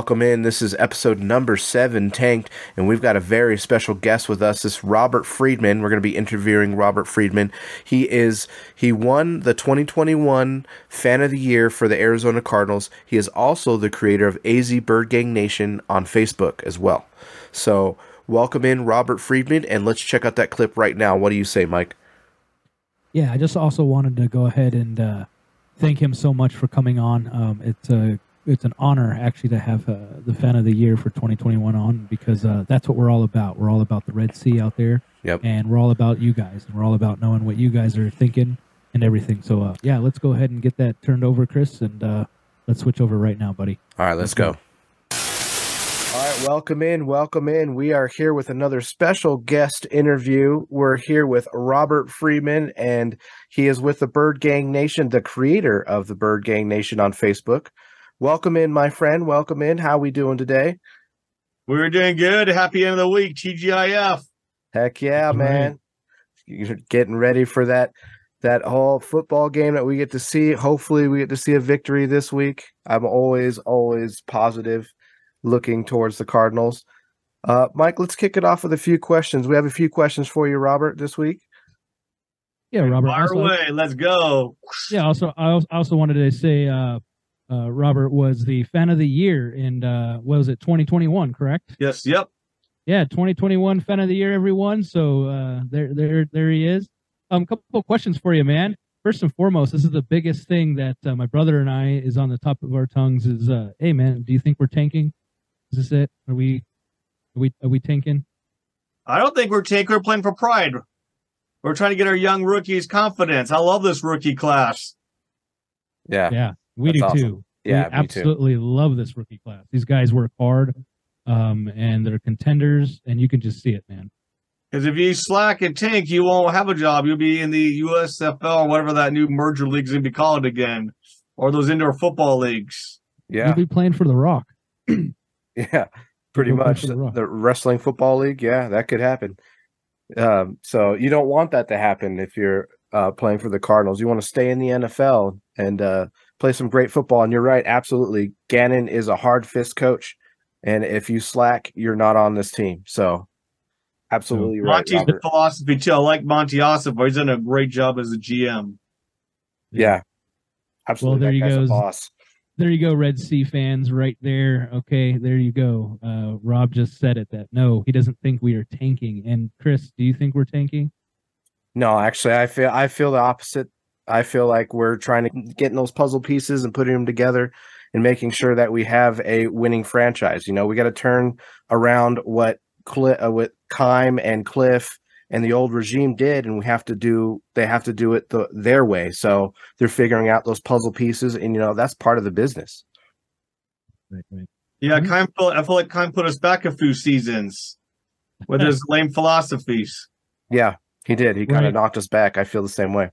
welcome in. This is episode number seven, Tanked, and we've got a very special guest with us. This Robert Freedman. We're going to be interviewing Robert Freedman. He is he won the 2021 Fan of the Year for the Arizona Cardinals. He is also the creator of AZ Bird Gang Nation on Facebook as well. So welcome in Robert Freedman, and let's check out that clip right now. What do you say, Mike? Yeah, I just also wanted to go ahead and uh, thank him so much for coming on. Um, it's a it's an honor actually to have uh, the fan of the year for 2021 on because uh, that's what we're all about. We're all about the Red Sea out there, Yep. and we're all about you guys, and we're all about knowing what you guys are thinking and everything. So uh, yeah, let's go ahead and get that turned over, Chris, and uh, let's switch over right now, buddy. All right, let's go. All right, welcome in, welcome in. We are here with another special guest interview. We're here with Robert Freeman, and he is with the Bird Gang Nation, the creator of the Bird Gang Nation on Facebook. Welcome in, my friend. Welcome in. How we doing today? We're doing good. Happy end of the week, TGIF. Heck yeah, That's right. man! You're getting ready for that that whole football game that we get to see. Hopefully, we get to see a victory this week. I'm always, always positive, looking towards the Cardinals. Uh, Mike, let's kick it off with a few questions. We have a few questions for you, Robert, this week. Yeah, Robert. Fire also- away. Let's go. Yeah. Also, I I also wanted to say, uh, uh, Robert was the fan of the year in uh, what was it, 2021? Correct? Yes. Yep. Yeah, 2021 fan of the year, everyone. So uh, there, there, there he is. Um, couple of questions for you, man. First and foremost, this is the biggest thing that uh, my brother and I is on the top of our tongues. Is uh, hey, man, do you think we're tanking? Is this it? Are we, are we, are we tanking? I don't think we're tanking. We're playing for pride. We're trying to get our young rookies confidence. I love this rookie class. Yeah, Yeah, we That's do awesome. too. yeah, we me too. absolutely love this rookie class. These guys work hard, um, and they're contenders, and you can just see it, man. Because if you slack and tank, you won't have a job. You'll be in the USFL or whatever that new merger league's gonna be called again, or those indoor football leagues. Yeah, You'll be playing for the Rock. yeah, pretty Go play much the the, the wrestling football league. Yeah, that could happen. Um, so you don't want that to happen if you're uh, playing for the Cardinals. You want to stay in the NFL and uh, play some great football. And you're right, absolutely. Gannon is a hard fist coach, and if you slack, you're not on this team. So absolutely right, Monti's the philosophy too. I like Monti Osip. He's done a great job as a GM. Yeah, absolutely. there that he guy's a goes. boss. There you go, Red Sea fans, right there. Okay, there you go. Uh, Rob just said it that no, he doesn't think we are tanking. And Chris, do you think we're tanking? No, actually, I feel I feel the opposite. I feel like we're trying to get in those puzzle pieces and putting them together and making sure that we have a winning franchise. You know, we got to turn around what Cli- uh, what Keim and Kliff and the old regime did, and we have to do. They have to do it the, their way. So they're figuring out those puzzle pieces, and you know that's part of the business. Right, right. Yeah, Mhm. Keim feel, I feel like Keim put us back a few seasons with his lame philosophies. Yeah, he did. He kind Right. of knocked us back. I feel the same way.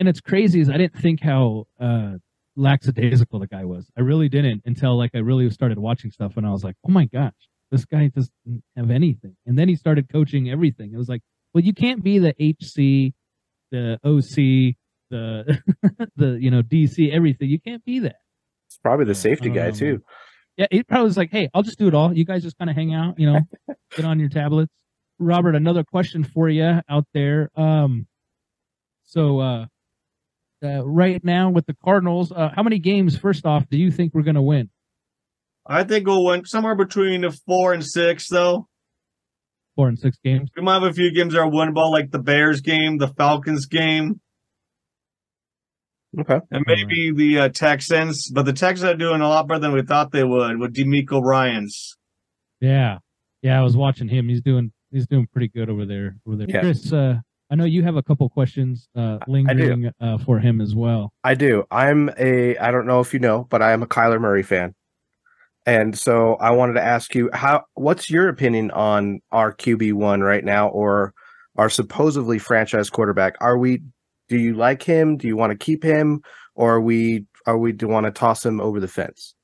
And it's crazy is I didn't think how uh, lackadaisical the guy was. I really didn't until like I really started watching stuff, and I was like, oh my gosh, this guy doesn't have anything. And then he started coaching everything. It was like, well, you can't be the HC, the OC, the the you know DC, everything. You can't be that. It's probably the safety guy too. Yeah, he probably was like, "Hey, I'll just do it all. You guys just kind of hang out, you know, get on your tablets." Robert, another question for you out there. Um, so uh, uh, right now with the Cardinals, uh, how many games? First off, do you think we're going to win? I think we'll win somewhere between the four and six, though. Four and six games. We might have a few games that are winnable, like the Bears game, the Falcons game, Okay. and maybe the uh, Texans. But the Texans are doing a lot better than we thought they would with DeMeco Ryans. Yeah, yeah. I was watching him. He's doing he's doing pretty good over there. Over there, Yeah. Chris. Uh, I know you have a couple questions uh, lingering uh, for him as well. I do. I'm a I don't know if you know, but I am a Kyler Murray fan. And so I wanted to ask you how what's your opinion on our QB1 right now or our supposedly franchise quarterback? Are we do you like him? Do you want to keep him or are we are we do want to toss him over the fence?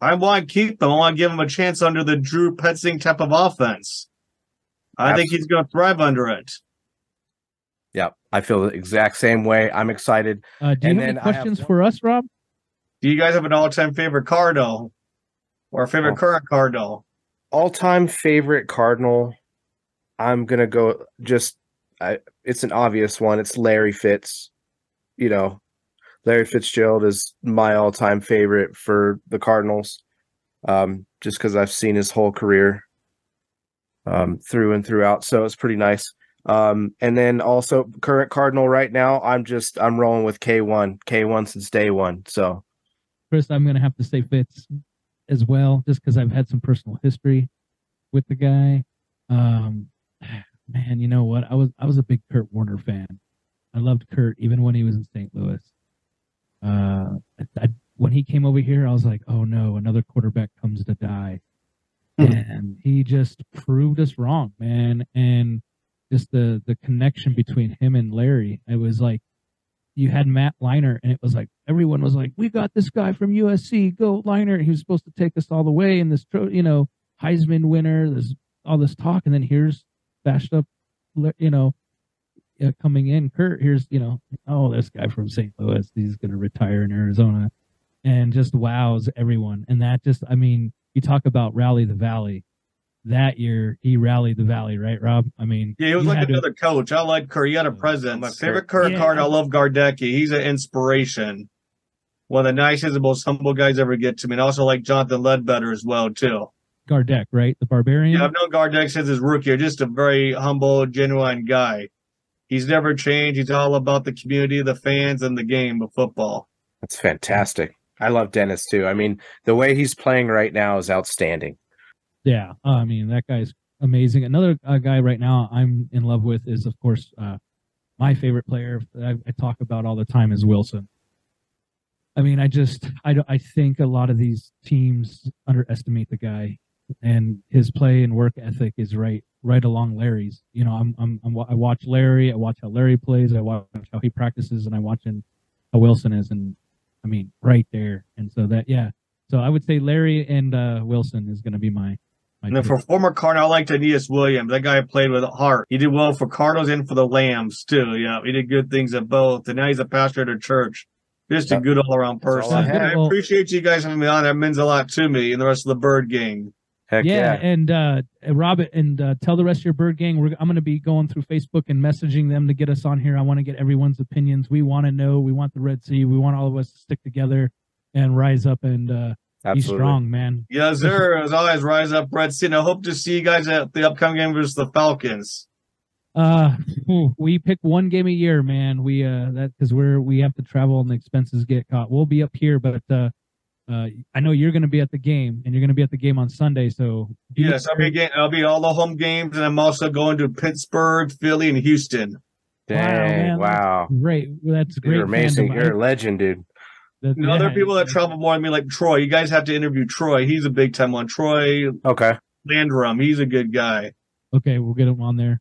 I want to keep him. I want to give him a chance under the Drew Petzing type of offense. I think he's going to thrive under it. Yeah, I feel the exact same way. I'm excited. Uh, do you And have any then I have questions for us, Rob? Do you guys have an all-time favorite cardinal Or favorite Oh. current Cardinal? All time favorite Cardinal. I'm gonna go just. I, it's an obvious one. It's Larry Fitz. You know, Larry Fitzgerald is my all time favorite for the Cardinals. Um, just because I've seen his whole career um, through and throughout, so it's pretty nice. Um, and then also current Cardinal right now. I'm just I'm rolling with K1, K1 since day one. So Chris, I'm gonna have to say Fitz as well, just because I've had some personal history with the guy. Um, man, you know what? I was I was a big Kurt Warner fan. I loved Kurt even when he was in St. Louis. Uh, I, I, when he came over here, I was like, oh no, another quarterback comes to die, Hmm. and he just proved us wrong, man. And just the the connection between him and Larry, it was like you had Matt Leinart, and it was like everyone was like, "We got this guy from USC, go Leinart." He was supposed to take us all the way, and this, you know, Heisman winner. There's all this talk, and then here's bashed up, you know, uh, coming in. Kurt, here's you know, oh, this guy from St. Louis, he's gonna retire in Arizona, and just wows everyone. And that just, I mean, you talk about rally the valley. That year, he rallied the valley, right, Rob? I mean, Yeah, he was like had to- another coach. I like Kurt. He had a presence. My favorite Kurt. current Yeah. Cardinal, I love Gardecki. He's an inspiration. One of the nicest and most humble guys ever get to me. And I also like Jonathan Ledbetter as well, too. Gardeck, right? The barbarian. Yeah, I've known Gardeck since his rookie. year. Just a very humble, genuine guy. He's never changed. He's all about the community, the fans, and the game of football. That's fantastic. I love Dennis too. I mean, the way he's playing right now is outstanding. Yeah, uh, I mean that guy's amazing. Another uh, guy right now I'm in love with is, of course, uh, my favorite player I, I talk about all the time is Wilson. I mean, I just I I think a lot of these teams underestimate the guy, and his play and work ethic is right right along Larry's. You know, I'm I'm, I'm I watch Larry, I watch how Larry plays, I watch how he practices, and I watch in how Wilson is, and I mean, right there. And so that yeah, so I would say Larry and uh, Wilson is going to be my And then for former Cardinal, I liked Aeneas Williams. That guy played with heart. He did well for Cardinals and for the Lambs, too. Yeah, he did good things at both. And now he's a pastor at a church. Just a good all around That's all person. I I appreciate you guys having me on. That means a lot to me and the rest of the Bird gang. Heck yeah, yeah. and uh Robert and uh, tell the rest of your bird gang we're I'm going to be going through Facebook and messaging them to get us on here. I want to get everyone's opinions. We want to know. We want the Red Sea. We want all of us to stick together and rise up and uh be Absolutely. strong, man. Yes, sir. As always, rise up, Red Sea. And I hope to see you guys at the upcoming game versus the Falcons. Uh we pick one game a year, man. We uh that cuz we're we have to travel and the expenses get caught. We'll be up here but uh uh, I know you're going to be at the game, and you're going to be at the game on Sunday. So be Yes, I'll be again. I'll be all the home games, and I'm also going to Pittsburgh, Philly, and Houston. Dang, man, wow. great. That's great. You're amazing. fandom. You're a legend, dude. That- You know, there are people that travel more than me, like Troy. You guys have to interview Troy. He's a big time one. Troy Okay. Landrum. He's a good guy. Okay, we'll get him on there.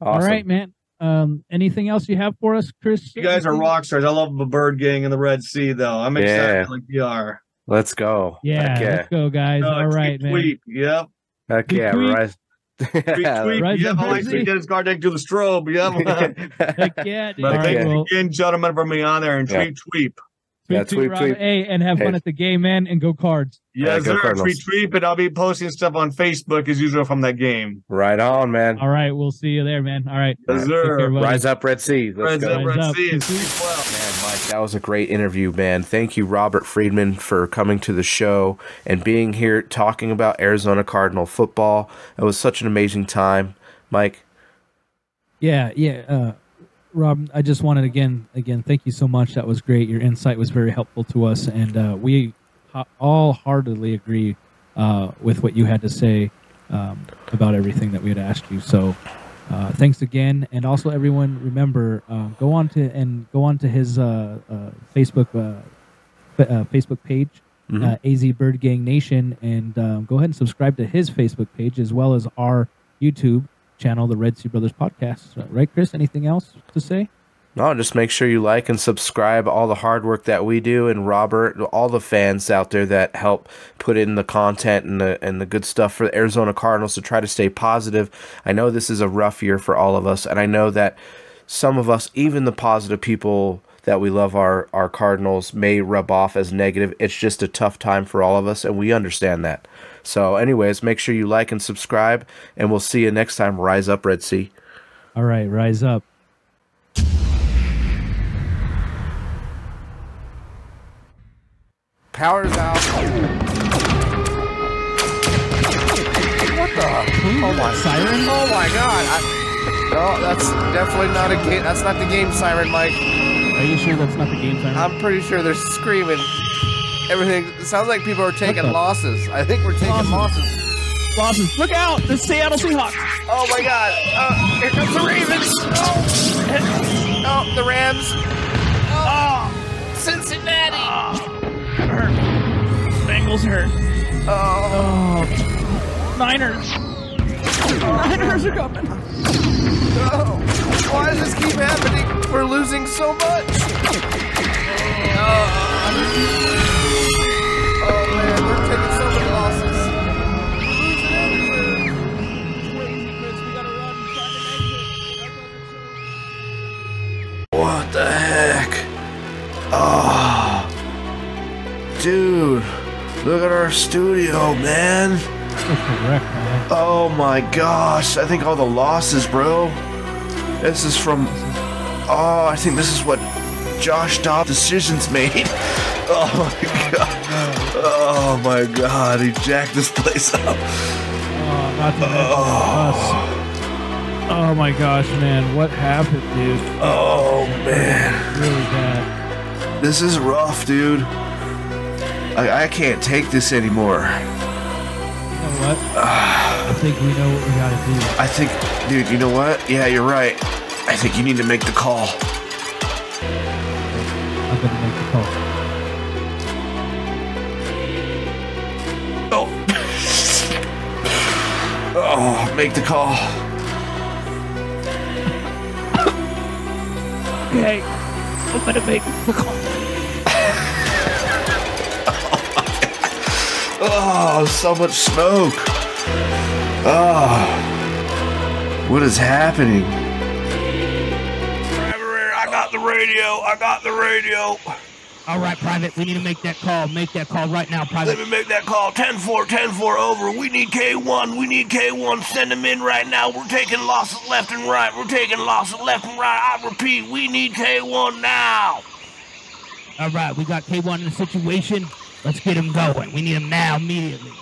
Awesome. All right, man. Um, anything else you have for us, Chris? You guys are rock stars. I love the Bird Gang and the Red Sea, though. I'm excited Yeah. like you are. Let's go. Yeah, Heck yeah. let's go, guys. Uh, All right, tweet, man. tweet. Yep. Heck Tweet, yeah. tweet. Rise. Tweet, tweet. Rise yep. up, I like Red to Sea. Dennis Gardeck do the strobe. Yep. Heck yeah, dude. but All thank you well, again, gentlemen, for me on there and Yeah. tweet, tweet. Yeah, tweet, tweet, tweet, Robert. tweet. Hey, and have fun at the game, man, and go cards. Yes, go sir. Cardinals. Tweet, tweet. And I'll be posting stuff on Facebook as usual from that game. right on, man. All right, we'll see you there, man. All right. Yes, Take sir. care. Rise up, Red Sea. Let's Rise go. up, Rise Red up. Sea. and Tweet, tweet. Sleep well. Man, Mike, that was a great interview, man. Thank you, Robert Freedman, for coming to the show and being here talking about Arizona Cardinal football. It was such an amazing time. Mike, Yeah, yeah. Uh, Rob, I just wanted again, again, thank you so much. That was great. Your insight was very helpful to us, and uh, we all heartedly agree uh, with what you had to say um, about everything that we had asked you. So, uh, thanks again, and also everyone, remember uh, go on to and go on to his uh, uh, Facebook uh, uh, Facebook page. Mhm. Uh, AZ Bird Gang Nation, and um, go ahead and subscribe to his Facebook page as well as our YouTube channel, the Red Sea Brothers Podcast. Uh, right, Chris? Anything else to say? no, just make sure you like and subscribe. All the hard work that we do, and Robert, all the fans out there that help put in the content and the and the good stuff for the Arizona Cardinals to try to stay positive. I know this is a rough year for all of us, and I know that some of us, even the positive people that we love our our Cardinals may rub off as negative. It's just a tough time for all of us, and we understand that. So, anyways, make sure you like and subscribe, and we'll see you next time. Rise up, Red Sea. All right, rise up. Power's out. What the? Oh my Siren? Oh my god! I, no, that's definitely not a game. That's not the game siren, Mike. Are you sure that's not the game siren? I'm pretty sure they're screaming. Everything it sounds like people are taking the- losses. I think we're taking Losses. losses. Bosses, look out! The Seattle Seahawks. Oh my god! Uh, here comes the Ravens! Oh, oh the Rams! Oh, Cincinnati! Hurt. Bengals hurt. Oh, Oh, Niners. Niners are coming. no! Why does this keep happening? We're losing so much! Oh, oh man, we're taking so many losses. We're losing everywhere. What the heck? Oh, dude, look at our studio, man. Correct, man. Oh my gosh, I think all the losses, bro. This is from. Oh, I think this is what Josh Dobbs' decisions made. Oh my god. Oh my god, he jacked this place up. Oh, not to mention oh. us. Oh my gosh, man, what happened, dude? Oh man. Really bad. This is rough, dude. I, I can't take this anymore. You know what? Ah. I think we know what we gotta do. I think, dude, you know what? Yeah, you're right. I think you need to make the call. I'm gonna make the call. Oh. oh, make the call. Okay, I'm gonna make the call. Oh, so much smoke. Oh. What is happening? I got the radio. I got the radio. All right, Private, we need to make that call. Make that call right now, Private. Let me make that call. 10 4, 10 4 over. We need K1. We need K1. Send them in right now. We're taking losses left and right. We're taking losses left and right. I repeat, we need K1 now. All right, we got K1 in the situation. Let's get him going. We need him now, immediately.